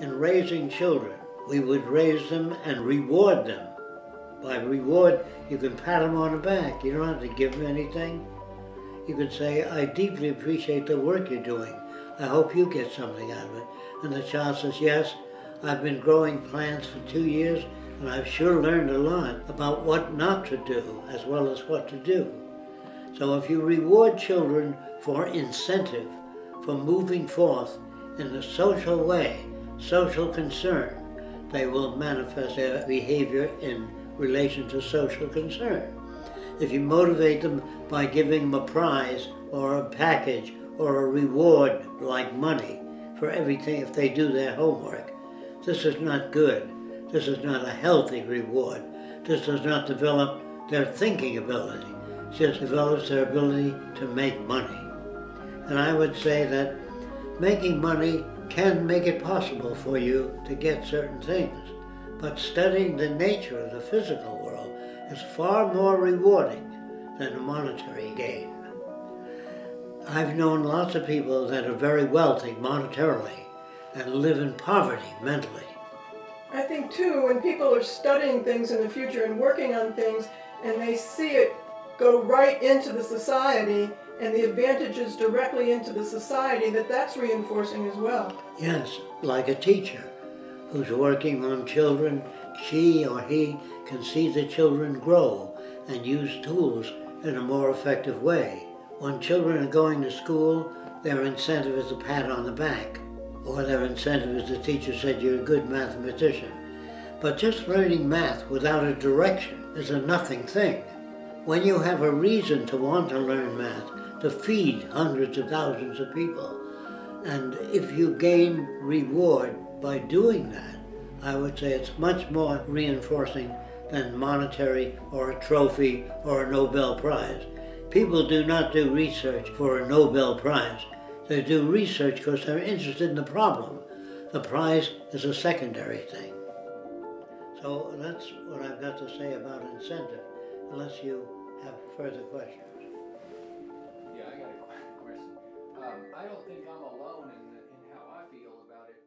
in raising children, we would raise them and reward them. By reward, you can pat them on the back. You don't have to give them anything. You could say, I deeply appreciate the work you're doing. I hope you get something out of it. And the child says, yes, I've been growing plants for two years and I've sure learned a lot about what not to do as well as what to do. So if you reward children for incentive, for moving forth in a social way, social concern, they will manifest their behavior in relation to social concern. If you motivate them by giving them a prize or a package or a reward like money for everything if they do their homework, this is not good. This is not a healthy reward. This does not develop their thinking ability. It just develops their ability to make money. And I would say that making money can make it possible for you to get certain things. But studying the nature of the physical world is far more rewarding than a monetary gain. I've known lots of people that are very wealthy monetarily and live in poverty mentally. I think too, when people are studying things in the future and working on things, and they see it go right into the society and the advantages directly into the society, that that's reinforcing as well. Yes, like a teacher who's working on children, she or he can see the children grow and use tools in a more effective way. When children are going to school, their incentive is a pat on the back or their incentive is the teacher said you're a good mathematician. But just learning math without a direction is a nothing thing. When you have a reason to want to learn math, to feed hundreds of thousands of people, and if you gain reward by doing that, I would say it's much more reinforcing than monetary or a trophy or a Nobel Prize. People do not do research for a Nobel Prize. They do research because they're interested in the problem. The prize is a secondary thing. So that's what I've got to say about incentive, unless you have further questions. Yeah, I got a question. Um, I don't think I'm alone in, in how I feel about it.